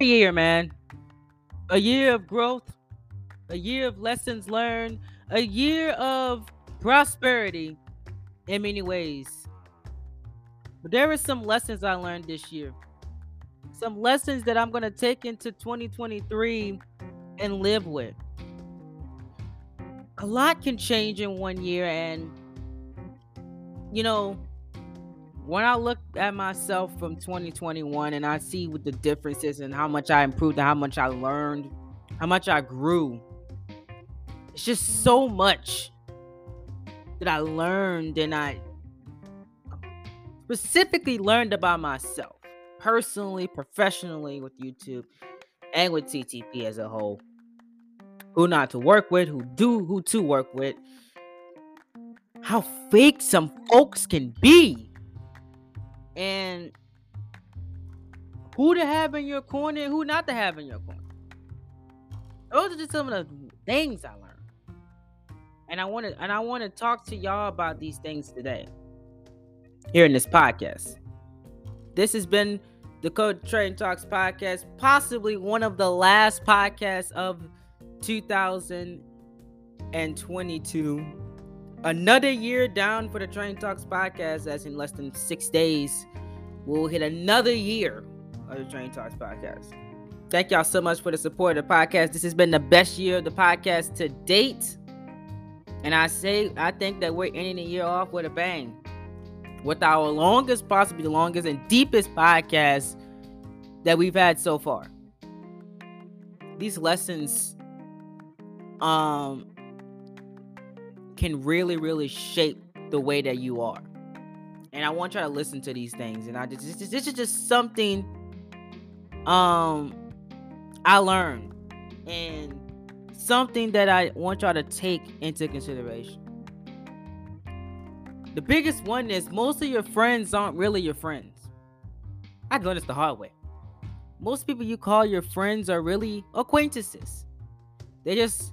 year, man. A year of growth, a year of lessons learned, a year of prosperity in many ways. But there are some lessons I learned this year. Some lessons that I'm going to take into 2023 and live with. A lot can change in one year and you know, when I look at myself from 2021 and I see what the differences and how much I improved and how much I learned, how much I grew, it's just so much that I learned and I specifically learned about myself personally, professionally with YouTube and with CTP as a whole. Who not to work with, who do, who to work with. How fake some folks can be and who to have in your corner and who not to have in your corner. Those are just some of the things I learned. And I want to and I want to talk to y'all about these things today. Here in this podcast. This has been the Coletrain Talks podcast, possibly one of the last podcasts of 2022 another year down for the Train Talks podcast, as in less than six days, we'll hit another year of the Train Talks podcast. Thank y'all so much for the support of the podcast. This has been the best year of the podcast to date. And I say, I think that we're ending the year off with a bang. With our longest, possibly the longest and deepest podcast that we've had so far. These lessons um can really, really shape the way that you are. And I want you to listen to these things. And I just this, this is just something um I learned and something that I want y'all to take into consideration. The biggest one is most of your friends aren't really your friends. I learned this the hard way. Most people you call your friends are really acquaintances. They just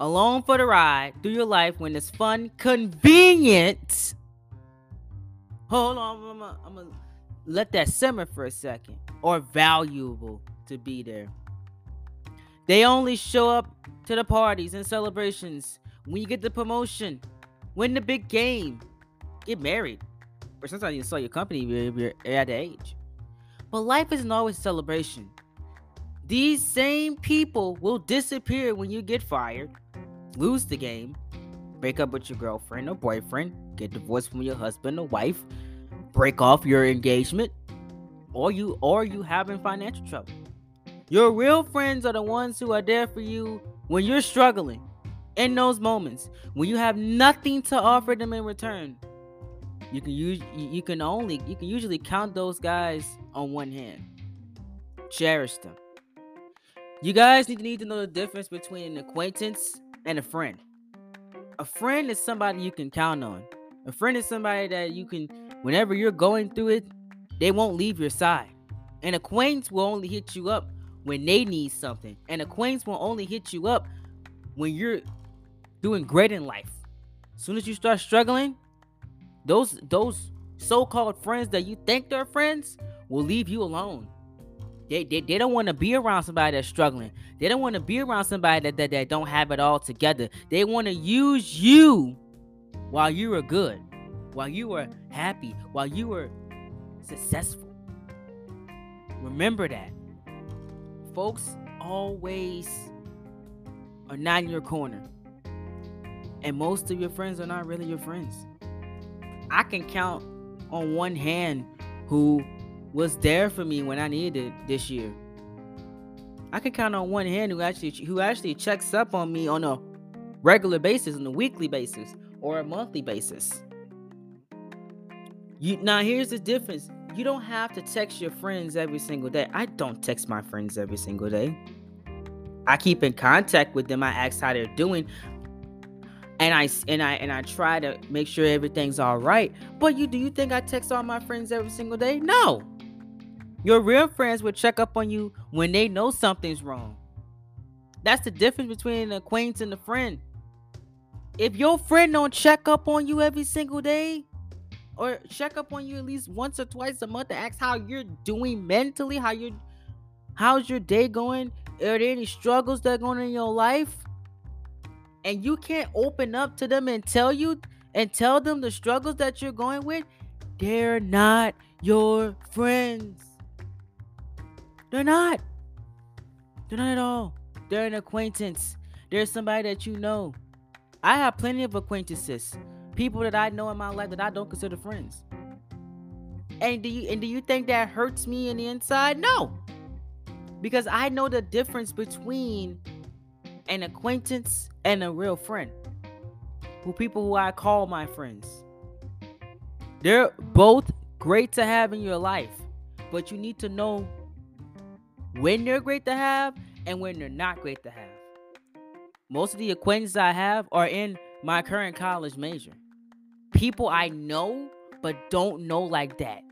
along for the ride through your life when it's fun, convenient. Hold on, I'm gonna, let that simmer for a second. Or valuable to be there. They only show up to the parties and celebrations when you get the promotion, win the big game, get married, or sometimes you sell your company if you're at the age. But life isn't always a celebration. These same people will disappear when you get fired, lose the game, break up with your girlfriend or boyfriend, get divorced from your husband or wife, break off your engagement, or you or you having financial trouble. Your real friends are the ones who are there for you when you're struggling. In those moments when you have nothing to offer them in return, you can use you can only you can usually count those guys on one hand. Cherish them. You guys need to need to know the difference between an acquaintance and a friend. A friend is somebody you can count on. A friend is somebody that you can, whenever you're going through it, they won't leave your side. An acquaintance will only hit you up when they need something. An acquaintance will only hit you up when you're doing great in life. As soon as you start struggling, those those so-called friends that you think they're friends will leave you alone. They, they, they don't want to be around somebody that's struggling. They don't want to be around somebody that, that, that don't have it all together. They want to use you while you were good, while you were happy, while you were successful. Remember that. Folks always are not in your corner. And most of your friends are not really your friends. I can count on one hand who was there for me when I needed it this year. I can count on one hand who actually who actually checks up on me on a regular basis, on a weekly basis, or a monthly basis. You now here's the difference. You don't have to text your friends every single day. I don't text my friends every single day. I keep in contact with them. I ask how they're doing. And I and I and I try to make sure everything's all right. But you do you think I text all my friends every single day? No. Your real friends will check up on you when they know something's wrong. That's the difference between an acquaintance and a friend. If your friend don't check up on you every single day, or check up on you at least once or twice a month to ask how you're doing mentally, how you're How's your day going? Are there any struggles that are going on in your life? And you can't open up to them and tell you and tell them the struggles that you're going with. They're not your friends. They're not. They're not at all. They're an acquaintance. They're somebody that you know. I have plenty of acquaintances, people that I know in my life that I don't consider friends. And do you and do you think that hurts me in the inside? No. Because I know the difference between an acquaintance and a real friend. Who people who I call my friends. They're both great to have in your life, but you need to know when they're great to have and when they're not great to have. Most of the acquaintances I have are in my current college major. People I know but don't know like that.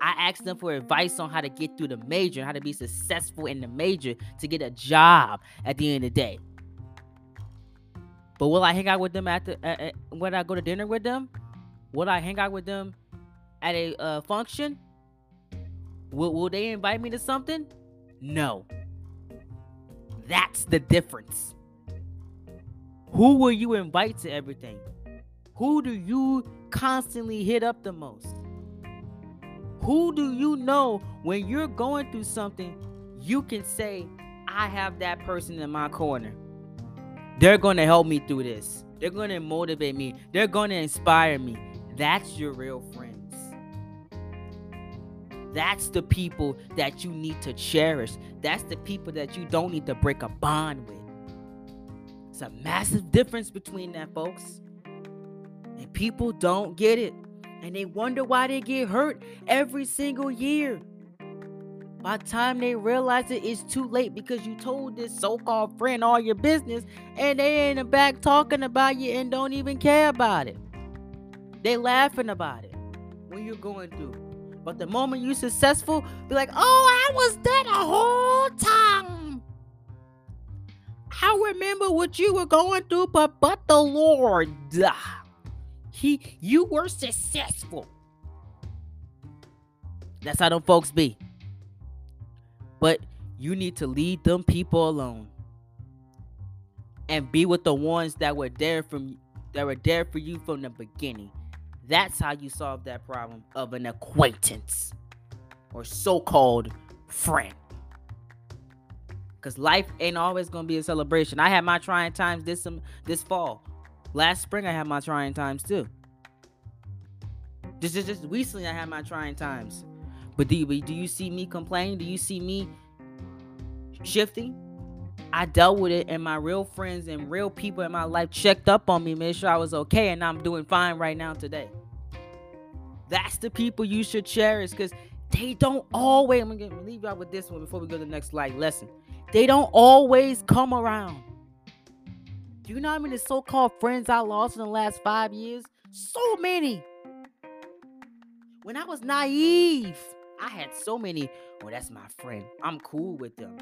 I ask them for advice on how to get through the major and how to be successful in the major to get a job at the end of the day. But will I hang out with them at the uh, when I go to dinner with them? Will I hang out with them at a uh, function? Will Will they invite me to something? No. That's the difference. Who will you invite to everything? Who do you constantly hit up the most? Who do you know when you're going through something, you can say, I have that person in my corner. They're going to help me through this. They're going to motivate me. They're going to inspire me. That's your real friends. That's the people that you need to cherish. That's the people that you don't need to break a bond with. It's a massive difference between that, folks. And people don't get it and they wonder why they get hurt every single year. By the time they realize it, it's too late because you told this so-called friend all your business, and they in the back talking about you and don't even care about it. They laughing about it when you're going through. But the moment you're successful, be like, oh, I was there the whole time. I remember what you were going through, but but the Lord. He you were successful. That's how them folks be. But you need to leave them people alone. And be with the ones that were there from that were there for you from the beginning. That's how you solve that problem of an acquaintance or so-called friend. Cause life ain't always gonna be a celebration. I had my trying times this um, this fall. Last spring, I had my trying times too. Just, just, just recently, I had my trying times. But do you, do you see me complain? Do you see me shifting? I dealt with it, and my real friends and real people in my life checked up on me, made sure I was okay, and I'm doing fine right now today. That's the people you should cherish because they don't always. I'm gonna leave y'all with this one before we go to the next like lesson. They don't always come around. Do you know how many so-called friends I lost in the last five years? So many. When I was naive, I had so many. Oh, that's my friend. I'm cool with them.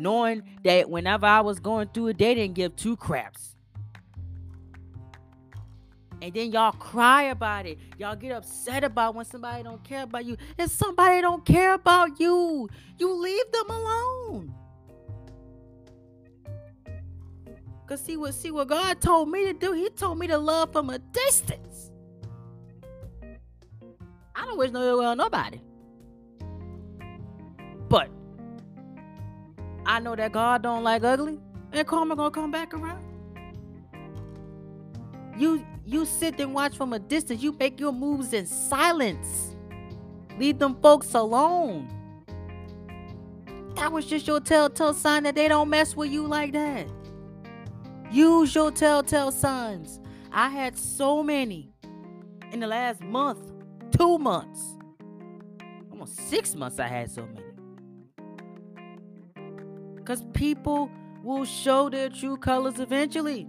Knowing that whenever I was going through it, they didn't give two craps. And then y'all cry about it. Y'all get upset about when somebody don't care about you. If somebody don't care about you, you leave them alone. Cause see what see what God told me to do. He told me to love from a distance. I don't wish no ill will nobody. But I know that God don't like ugly, and karma gonna come back around. You you sit and watch from a distance. You make your moves in silence. Leave them folks alone. That was just your telltale sign that they don't mess with you like that. Use your telltale signs. I had so many in the last month, two months, almost six months. I had so many. Because people will show their true colors eventually.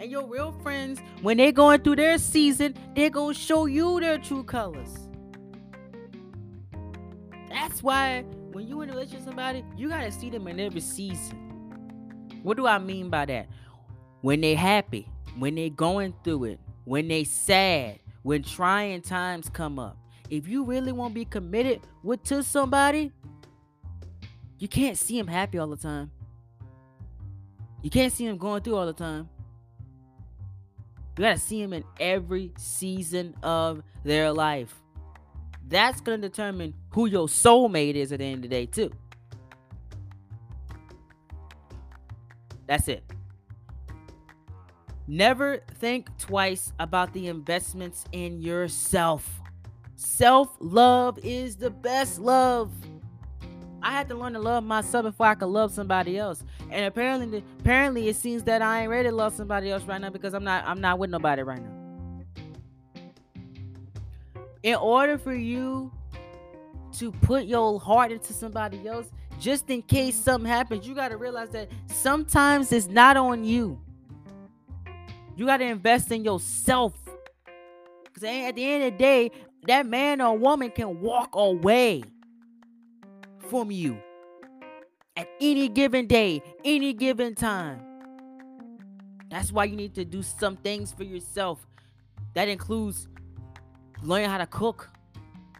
And your real friends, when they're going through their season, they're going to show you their true colors. That's why when you in a relationship with somebody, you got to see them in every season. What do I mean by that? when they happy, when they going through it, when they sad, when trying times come up. If you really want to be committed with to somebody, You can't see him happy all the time. You can't see him going through all the time. You gotta see him in every season of their life. That's gonna determine who your soulmate is at the end of the day, too. That's it. Never think twice about the investments in yourself. Self love is the best love. Had to learn to love myself before I could love somebody else. And apparently, apparently, it seems that I ain't ready to love somebody else right now because I'm not. I'm not with nobody right now. In order for you to put your heart into somebody else, just in case something happens, you got to realize that sometimes it's not on you. You got to invest in yourself. Because at the end of the day, that man or woman can walk away from you at any given day, any given time. That's why you need to do some things for yourself. That includes learning how to cook,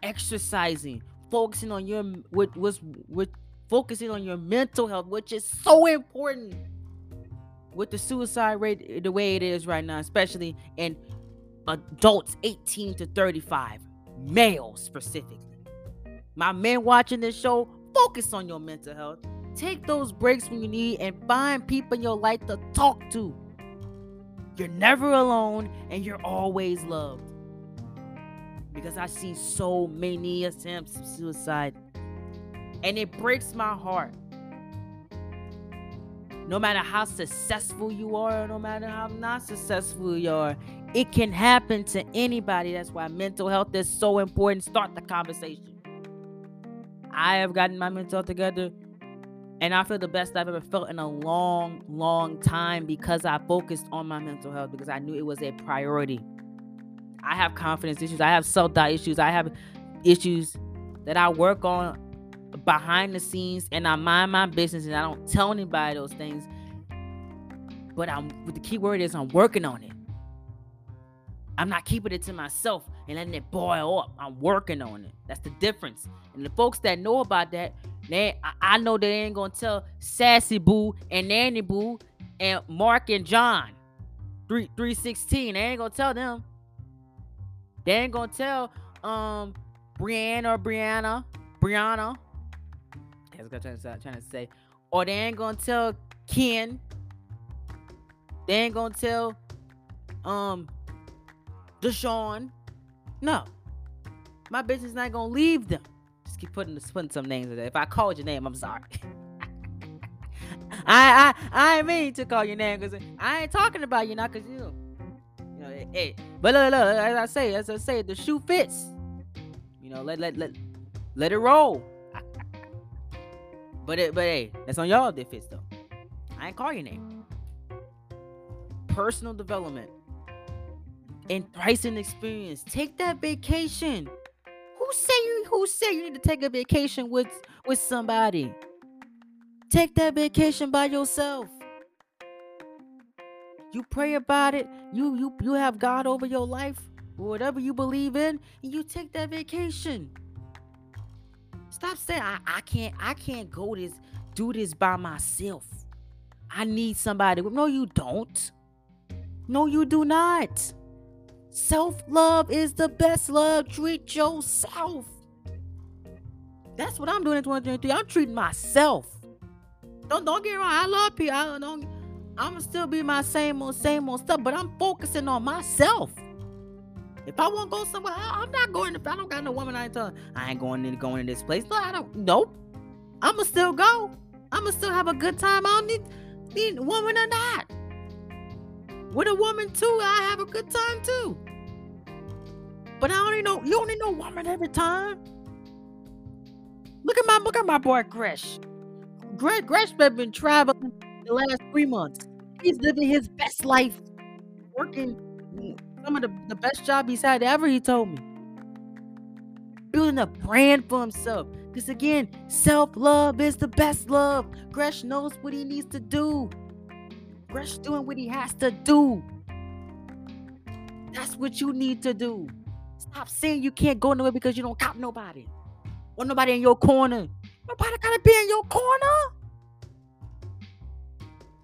exercising, focusing on your with was with focusing on your mental health, which is so important with the suicide rate eh, the way it is right now, especially in adults 18 to 35, males specifically. My men watching this show, focus on your mental health. Take those breaks when you need and find people in your life to talk to. You're never alone and you're always loved. Because I've seen so many attempts of suicide. And it breaks my heart. No matter how successful you are, no matter how not successful you are, it can happen to anybody. That's why mental health is so important. Start the conversation. I have gotten my mental health together and I feel the best I've ever felt in a long, long time because I focused on my mental health because I knew it was a priority. I have confidence issues, I have self doubt issues, I have issues that I work on behind the scenes and I mind my business and I don't tell anybody those things. But I'm the key word is I'm working on it. I'm not keeping it to myself and letting it boil up. I'm working on it. That's the difference. And the folks that know about that, they I, know they ain't gonna tell Sassy Boo and Nanny Boo and Mark and John. 3 316. They ain't gonna tell them. They ain't gonna tell um Brianna or Brianna. Brianna. That's what I'm trying to, trying to say. Or they ain't gonna tell Ken. They ain't gonna tell um Deshaun. No. My business not gonna leave them. Just keep putting putting some names in there. If I called your name, I'm sorry. I I I mean to call your name because I ain't talking about you now because you you know, hey, but look, look, as I say, as I say, the shoe fits. You know, let let let let it roll. but it, but hey, that's on y'all if it fits though. I ain't call your name. Personal development and thrice pricing experience. Take that vacation. Who say you who say you need to take a vacation with with somebody? Take that vacation by yourself. You pray about it. You you you have God over your life, whatever you believe in, and you take that vacation. Stop saying I, I can't I can't go this do this by myself. I need somebody. No, you don't. No, you do not. Self love is the best love. Treat yourself. That's what I'm doing in 2023. I'm treating myself. Don't don't get wrong. I love people. I don't. I'ma still be my same old same old stuff, but I'm focusing on myself. If I want to go somewhere, I, am not going. If I don't got no woman, I ain't telling. I ain't going to going to this place. No, I don't. Nope. I'ma still go. I'ma still have a good time. I don't need need woman or not. With a woman too, I have a good time too. But I only know you only know woman every time. Look at my look at my boy Gresh. Gresh Gresh has been traveling the last three months. He's living his best life, working mm, some of the, the best job he's had ever, he told me. Building a brand for himself. Because again, self-love is the best love. Gresh knows what he needs to do. Gresh doing what he has to do. That's what you need to do. Stop saying you can't go nowhere because you don't cop nobody. Or nobody in your corner. Nobody gotta be in your corner.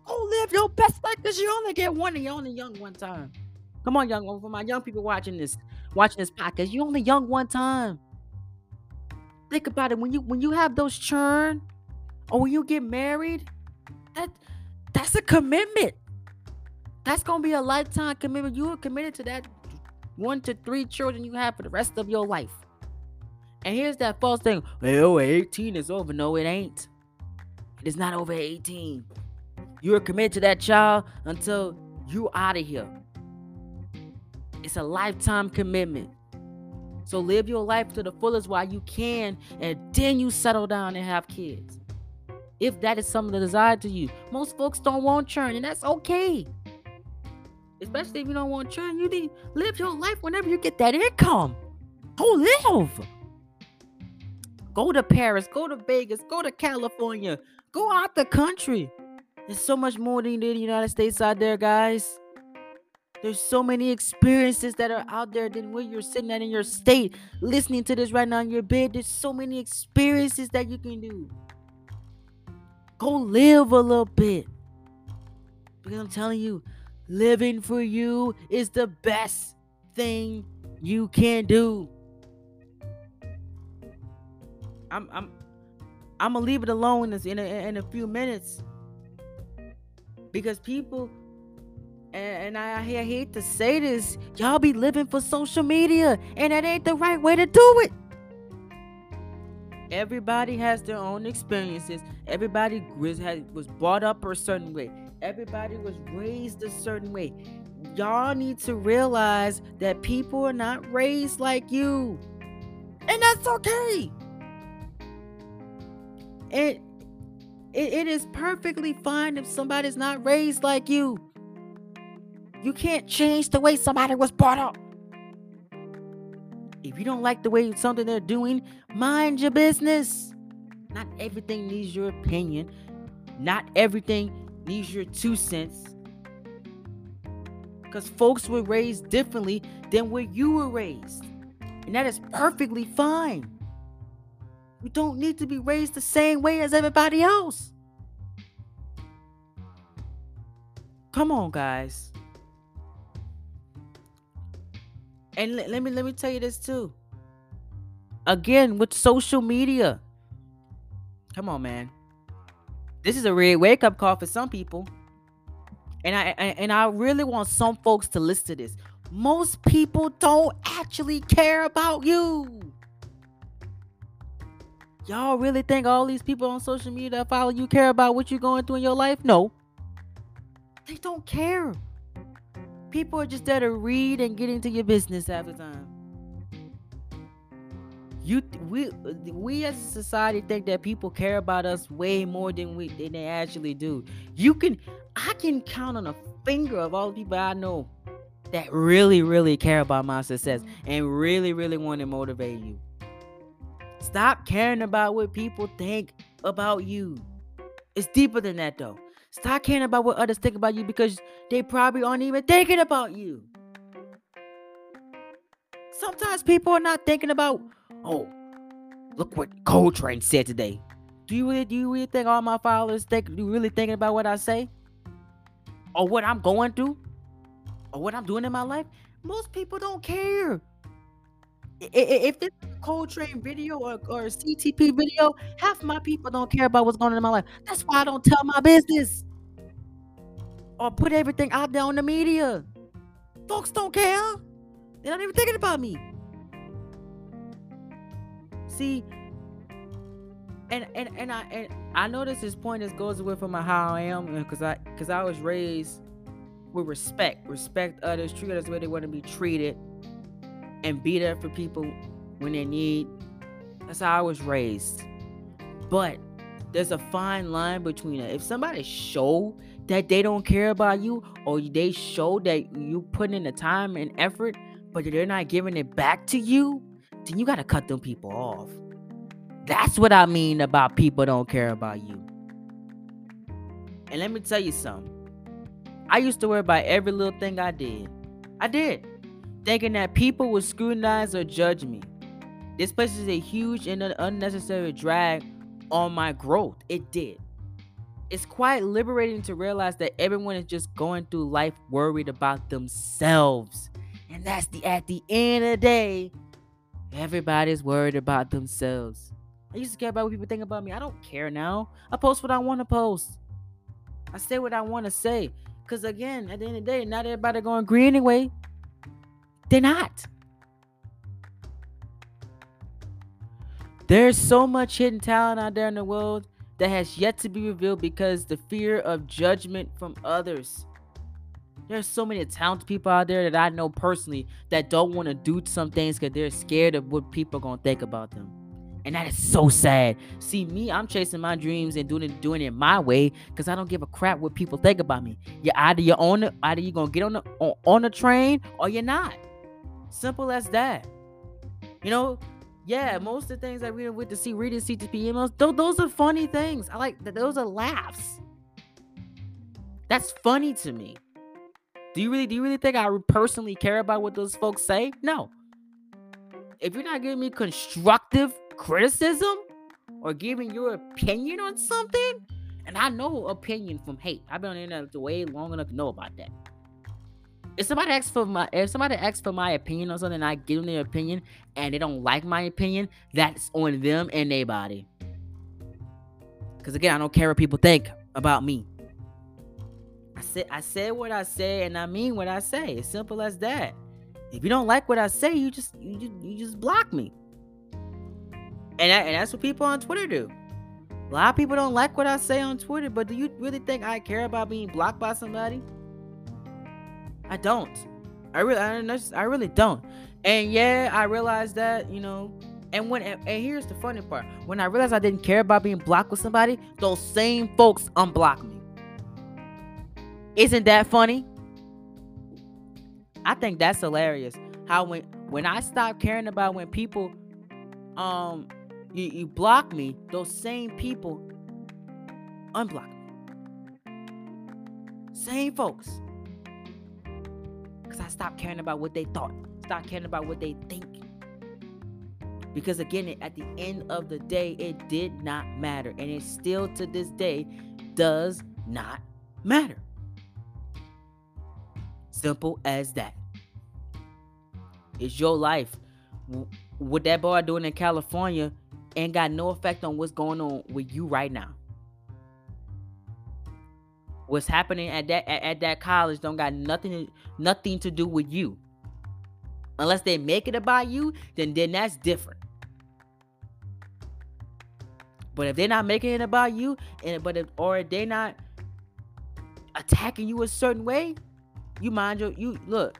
Go live your best life because you only get one and you're only young one time. Come on, young one. for my young people watching this, watching this podcast. You only young one time. Think about it. When you when you have those churn, or when you get married, that that's a commitment. That's gonna be a lifetime commitment. You are committed to that one to three children you have for the rest of your life. And here's that false thing. Well, 18 is over. No, it ain't. It is not over 18. You are committed to that child until you out of here. It's a lifetime commitment. So live your life to the fullest while you can, and then you settle down and have kids. If that is something that desire to you. Most folks don't want churn, and that's okay. Especially if you don't want churn, you need live your life whenever you get that income. Go live. Go to Paris, go to Vegas, go to California, go out the country. There's so much more than the United States out there, guys. There's so many experiences that are out there than where you're sitting at in your state, listening to this right now in your bed. There's so many experiences that you can do. Go live a little bit. Because I'm telling you, living for you is the best thing you can do. I'm I'm I'm gonna leave it alone in a, in a few minutes because people and, and I, I hate to say this, y'all be living for social media, and that ain't the right way to do it. Everybody has their own experiences. Everybody was, was brought up a certain way. Everybody was raised a certain way. Y'all need to realize that people are not raised like you. And that's okay. It, it, it is perfectly fine if somebody's not raised like you. You can't change the way somebody was brought up. If you don't like the way something they're doing, mind your business. Not everything needs your opinion. Not everything needs your two cents. Because folks were raised differently than where you were raised. And that is perfectly fine. We don't need to be raised the same way as everybody else. Come on, guys. And let, let me let me tell you this too. Again, with social media. Come on, man. This is a real wake up call for some people. And I and I really want some folks to listen to this. Most people don't actually care about you. Y'all really think all these people on social media that follow you care about what you're going through in your life? No. They don't care. People are just there to read and get into your business half the time. You we we as a society think that people care about us way more than we than they actually do. You can I can count on a finger of all the people I know that really, really care about my success and really, really want to motivate you. Stop caring about what people think about you. It's deeper than that though. Stop caring about what others think about you because they probably aren't even thinking about you. Sometimes people are not thinking about, oh, look what Coletrain said today. Do you really do you really think all my followers think you really thinking about what I say? Or what I'm going through? Or what I'm doing in my life? Most people don't care. If this Coletrain video or, or CTP video, half my people don't care about what's going on in my life. That's why I don't tell my business or put everything out there on the media. Folks don't care. They're not even thinking about me. See, and and and I and I know this point this goes away from how I am uh, because I because I was raised with respect, respect others, treat others the way they want to be treated, and be there for people when they need. That's how I was raised. But there's a fine line between it. If somebody show that they don't care about you, or they show that you put in the time and effort, but they're not giving it back to you, then you gotta cut them people off. That's what I mean about people don't care about you. And let me tell you something. I used to worry about every little thing I did. I did. Thinking that people would scrutinize or judge me. This place is a huge and an unnecessary drag on my growth. It did. It's quite liberating to realize that everyone is just going through life worried about themselves. And that's the at the end of the day, everybody's worried about themselves. I used to care about what people think about me. I don't care now. I post what I want to post. I say what I want to say. Cause again, at the end of the day, not everybody going agree anyway. They're not. There's so much hidden talent out there in the world that has yet to be revealed because the fear of judgment from others. There's so many talented people out there that I know personally that don't want to do some things because they're scared of what people are gonna think about them. And that is so sad. See, me, I'm chasing my dreams and doing it, doing it my way because I don't give a crap what people think about me. You're either you're on the, either you're gonna get on the on, on the train or you're not. Simple as that. You know, yeah, most of the things that we with to see reading CTP emails, those, those are funny things. I like that. Those are laughs. That's funny to me. Do you really do you really think I personally care about what those folks say? No. If you're not giving me constructive criticism or giving your opinion on something, and I know opinion from hate. I've been on the internet way long enough to know about that. If somebody asks for my if somebody asks for my opinion on something, I give them their opinion and they don't like my opinion, that's on them and their body. Cause again, I don't care what people think about me. I said I what I say and I mean what I say. It's simple as that. If you don't like what I say, you just you just, you just block me. And, that, and that's what people on Twitter do. A lot of people don't like what I say on Twitter, but do you really think I care about being blocked by somebody? I don't. I really, I, I really don't. And yeah, I realized that, you know, and when and, and here's the funny part: when I realized I didn't care about being blocked with somebody, those same folks unblock me. Isn't that funny? I think that's hilarious. How when when I stop caring about when people um you, you block me, those same people unblock me. Same folks. Because I stopped caring about what they thought, stopped caring about what they think. Because again, at the end of the day, it did not matter. And it still to this day does not matter. Simple as that. It's your life. What that boy doing in California ain't got no effect on what's going on with you right now. What's happening at that at, at that college don't got nothing nothing to do with you. Unless they make it about you, then then that's different. But if they're not making it about you, and but if or they're not attacking you a certain way, you mind your you look.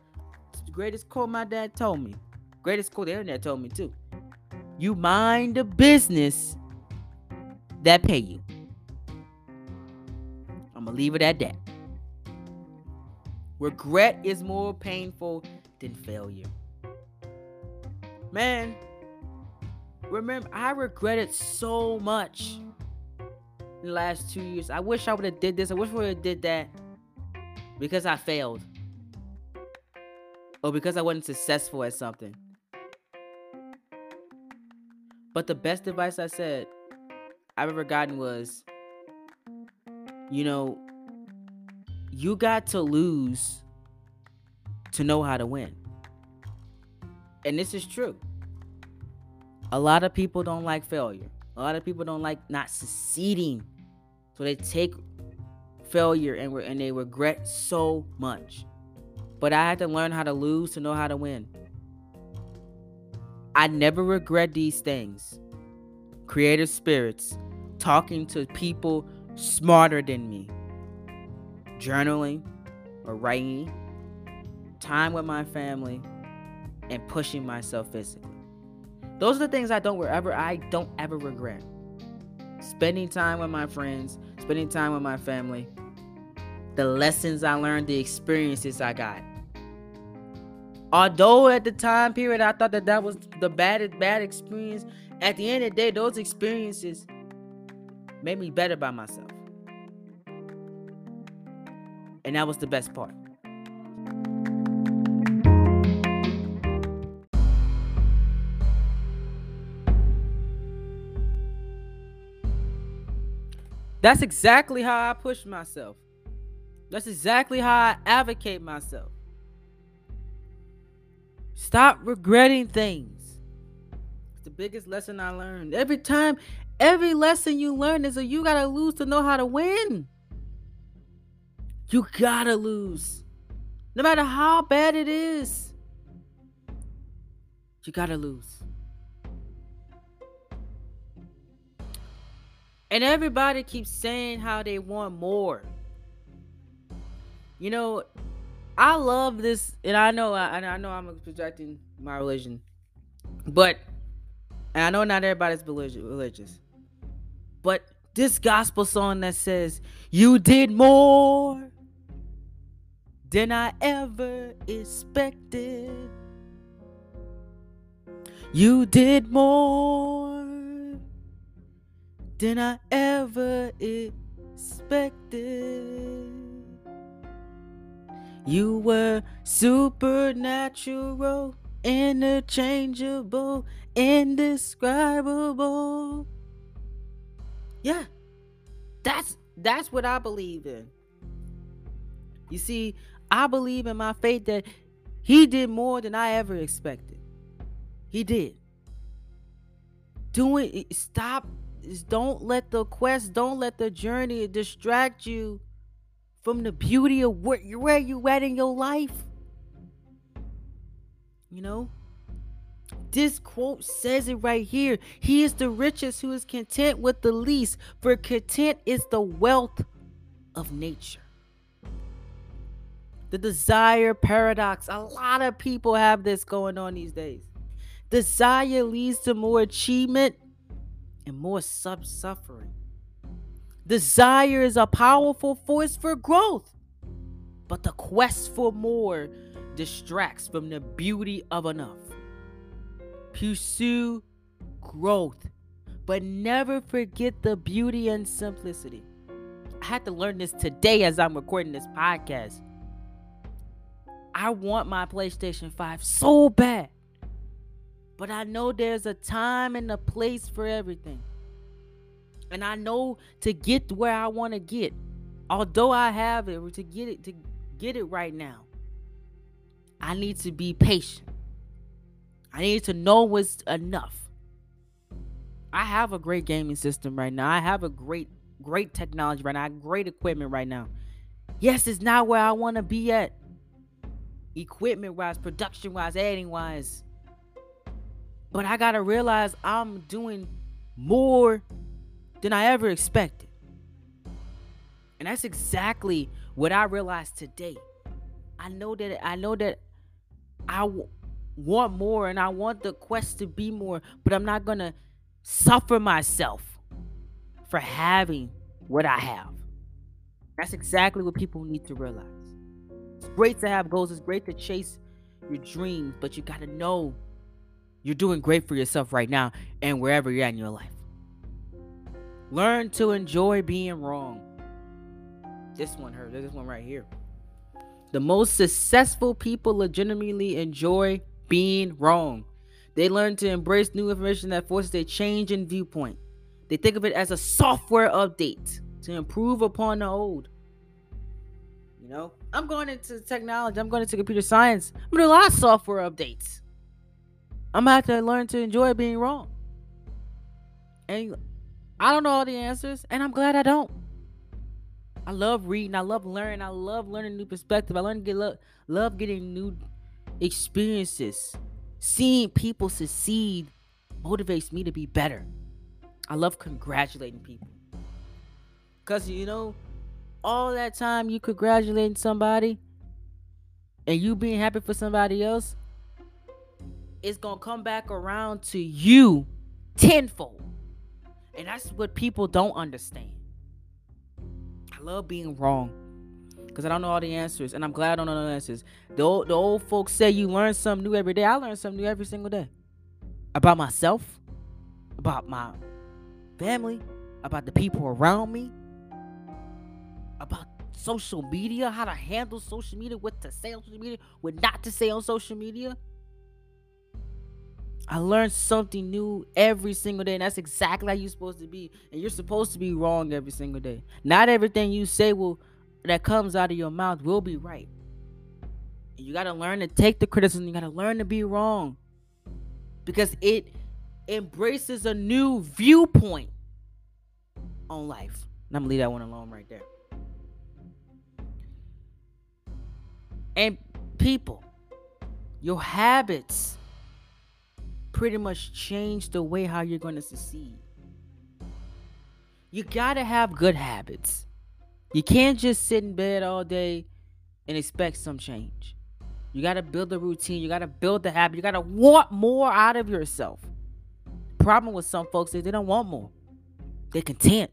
greatest quote my dad told me. Greatest quote the internet told me too. You mind the business that pay you. I'm gonna leave it at that. Regret is more painful than failure. Man, remember, I regretted so much in the last two years. I wish I would have did this. I wish I would have did that because I failed. Or because I wasn't successful at something. But the best advice I said I've ever gotten was, you know, you got to lose to know how to win. And this is true. A lot of people don't like failure. A lot of people don't like not succeeding. So they take failure and, and they regret so much. But I had to learn how to lose to know how to win. I never regret these things. Creative spirits, talking to people smarter than me, journaling or writing, time with my family, and pushing myself physically. Those are the things I don't ever I don't ever regret. Spending time with my friends, spending time with my family, the lessons I learned, the experiences I got. Although at the time period I thought that that was the bad bad experience, at the end of the day, those experiences made me better by myself. And that was the best part. That's exactly how I push myself. That's exactly how I advocate myself. Stop regretting things. It's the biggest lesson I learned. Every time, every lesson you learn is that you gotta lose to know how to win. You gotta lose. No matter how bad it is. You gotta lose. And everybody keeps saying how they want more. You know, I love this, and I know I, I know I'm projecting my religion, but and I know not everybody's religious, but this gospel song that says, "You did more than I ever expected. You did more than I ever expected." You were supernatural, interchangeable, indescribable. Yeah. That's that's what I believe in. You see, I believe in my faith that he did more than I ever expected. He did. Doing stop don't let the quest, don't let the journey distract you from the beauty of where, where you at in your life. You know? This quote says it right here. He is the richest who is content with the least, for content is the wealth of nature. The desire paradox. A lot of people have this going on these days. Desire leads to more achievement and more sub suffering. Desire is a powerful force for growth, but the quest for more distracts from the beauty of enough. Pursue growth, but never forget the beauty and simplicity. I had to learn this today as I'm recording this podcast. I want my PlayStation 5 so bad. But I know there's a time and a place for everything. And I know to get where I want to get, although I have it to get it to get it right now, I need to be patient. I need to know what's enough. I have a great gaming system right now. I have a great, great technology right now. great equipment right now. Yes, it's not where I want to be at. Equipment wise, production wise, editing wise. But I gotta realize I'm doing more than I ever expected. And that's exactly what I realized today. I know that I know that I w- want more and I want the quest to be more, but I'm not going to suffer myself for having what I have. That's exactly what people need to realize. It's great to have goals, it's great to chase your dreams, but you got to know you're doing great for yourself right now and wherever you're at in your life. Learn to enjoy being wrong. This one hurt. This one right here. The most successful people legitimately enjoy being wrong. They learn to embrace new information that forces a change in viewpoint. They think of it as a software update to improve upon the old. You know, I'm going into technology, I'm going into computer science. I'm doing a lot of software updates. I'm gonna have to learn to enjoy being wrong. And I don't know all the answers, and I'm glad I don't. I love reading. I love learning. I love learning new perspective. I learn get love, getting new experiences. Seeing people succeed motivates me to be better. I love congratulating people. Cause you know, all that time you congratulating somebody and you being happy for somebody else, it's gonna come back around to you tenfold. And that's what people don't understand. I love being wrong because I don't know all the answers, and I'm glad I don't know the answers. The old, the old folks say you learn something new every day. I learn something new every single day about myself, about my family, about the people around me, about social media, how to handle social media, what to say on social media, what not to say on social media. I learned something new every single day, and that's exactly how you're supposed to be. And you're supposed to be wrong every single day. Not everything you say will that comes out of your mouth will be right. And you gotta learn to take the criticism. You gotta learn to be wrong, because it embraces a new viewpoint on life. And I'm gonna leave that one alone right there. And people, your habits pretty much change the way how you're going to succeed. You got to have good habits. You can't just sit in bed all day and expect some change. You got to build a routine. You got to build the habit. You got to want more out of yourself. Problem with some folks is they don't want more. They're content.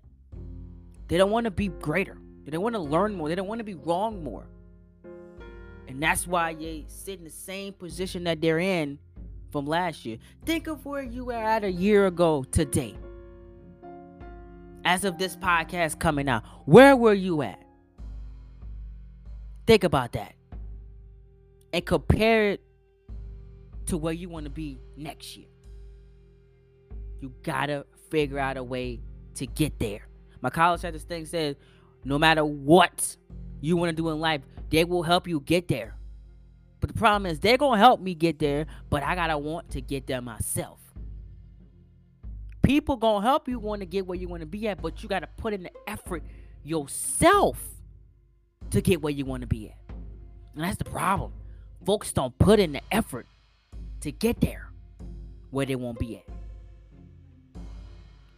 They don't want to be greater. They don't want to learn more. They don't want to be wrong more. And that's why they sit in the same position that they're in from last year. Think of where you were at a year ago today. As of this podcast coming out, where were you at? Think about that. And compare it to where you want to be next year. You gotta figure out a way to get there. My college had this thing said, no matter what you want to do in life, they will help you get there. But the problem is they're gonna help me get there, but I gotta want to get there myself. People gonna help you want to get where you want to be at, but you gotta put in the effort yourself to get where you want to be at. And that's the problem. Folks don't put in the effort to get there where they won't be at.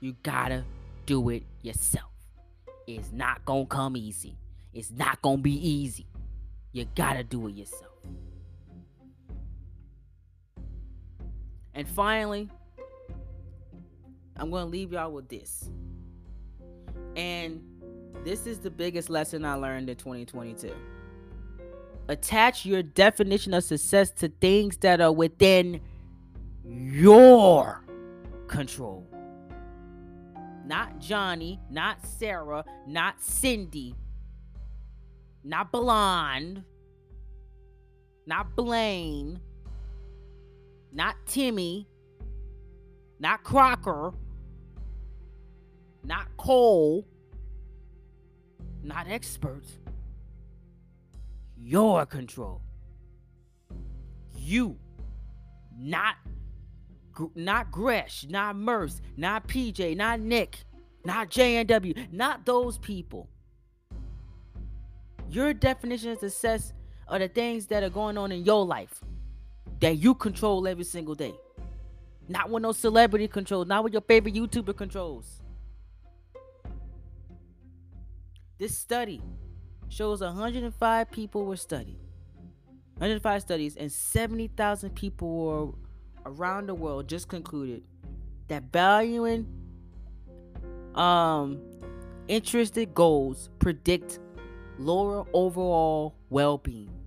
You gotta do it yourself. It's not gonna come easy. It's not gonna be easy. You gotta do it yourself. And finally, I'm going to leave y'all with this. And this is the biggest lesson I learned in 2022. Attach your definition of success to things that are within your control. Not Johnny, not Sarah, not Cindy, not Blonde, not Blaine, not Timmy, not Crocker, not Cole, not experts. Your control. You, not not Gresh, not Merce, not PJ, not Nick, not JNW, not those people. Your definition of success are the things that are going on in your life that you control every single day. Not what no celebrity controls, not what your favorite YouTuber controls. This study shows 105 people were studied. 105 studies and 70,000 people were around the world just concluded that valuing um interested goals predict lower overall well-being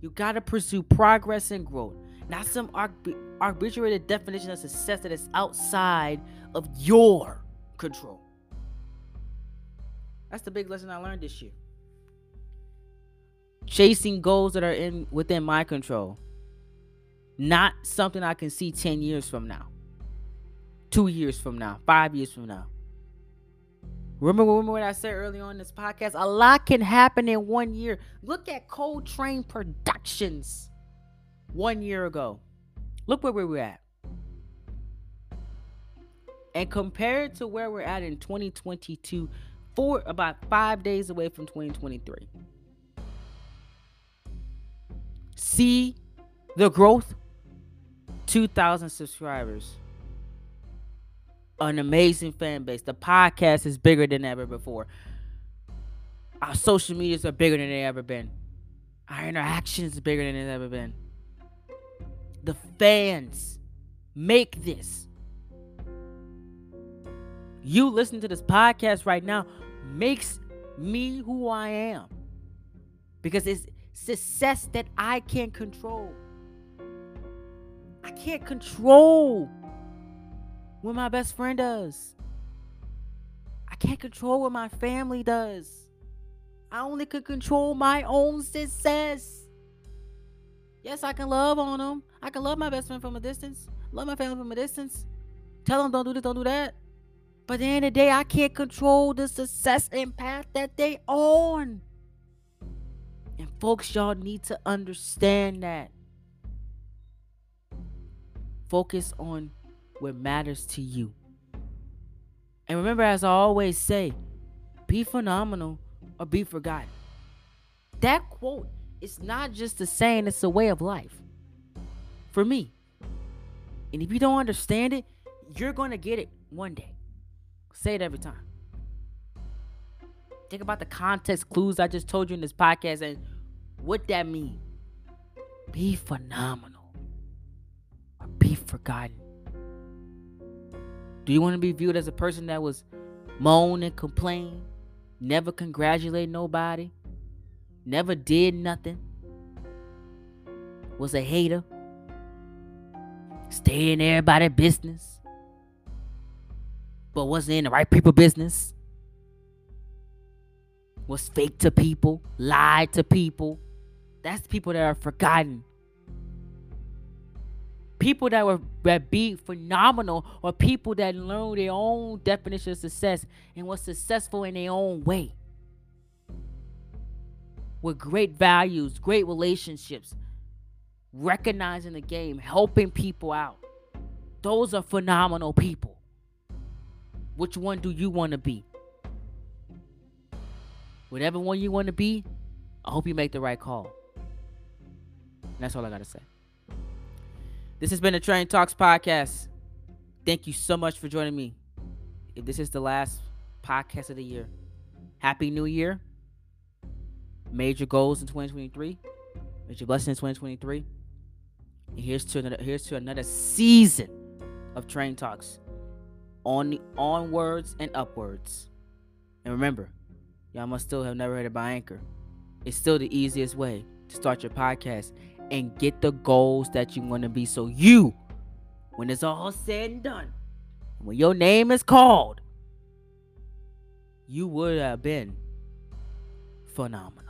you gotta pursue progress and growth, not some arbitrary definition of success that is outside of your control. That's the big lesson I learned this year. Chasing goals that are in within my control. Not something I can see 10 years from now. 2 years from now, 5 years from now. Remember, remember what I said earlier on this podcast? A lot can happen in one year. Look at Coletrain Productions one year ago. Look where we were at. And compared to where we're at in 2022, four about five days away from 2023. See the growth? 2,000 subscribers an amazing fan base. The podcast is bigger than ever before. Our social medias are bigger than they ever been. Our interactions are bigger than they've ever been. The fans make this. You listen to this podcast right now makes me who I am. Because it's success that I can't control. I can't control what my best friend does. I can't control what my family does. I only can control my own success. Yes, I can love on them. I can love my best friend from a distance. Love my family from a distance. Tell them don't do this, don't do that. But at the end of the day, I can't control the success and path that they on. And folks, y'all need to understand that. Focus on what matters to you. And remember, as I always say, be phenomenal or be forgotten. That quote is not just a saying, it's a way of life. For me. And if you don't understand it, you're going to get it one day. Say it every time. Think about the context clues I just told you in this podcast and what that means. Be phenomenal or be forgotten. Do you want to be viewed as a person that was moan and complain, never congratulate nobody, never did nothing, was a hater, stay in everybody's business, but wasn't in the right people business, was fake to people, lied to people. That's people that are forgotten people that were that be phenomenal or people that learn their own definition of success and was successful in their own way. With great values great relationships recognizing the game helping people out. Those are phenomenal people. Which one do you want to be? Whatever one you want to be i hope you make the right call. And that's all i gotta say this has been the Train Talks podcast. Thank you so much for joining me. If this is the last podcast of the year, Happy New Year. Major goals in 2023. Major blessings in 2023. And here's to another here's to another season of Train Talks. On the onwards and upwards. And remember, y'all must still have never heard about Anchor. It's still the easiest way to start your podcast and get the goals that you want to be. So you, when it's all said and done, when your name is called, you would have been phenomenal.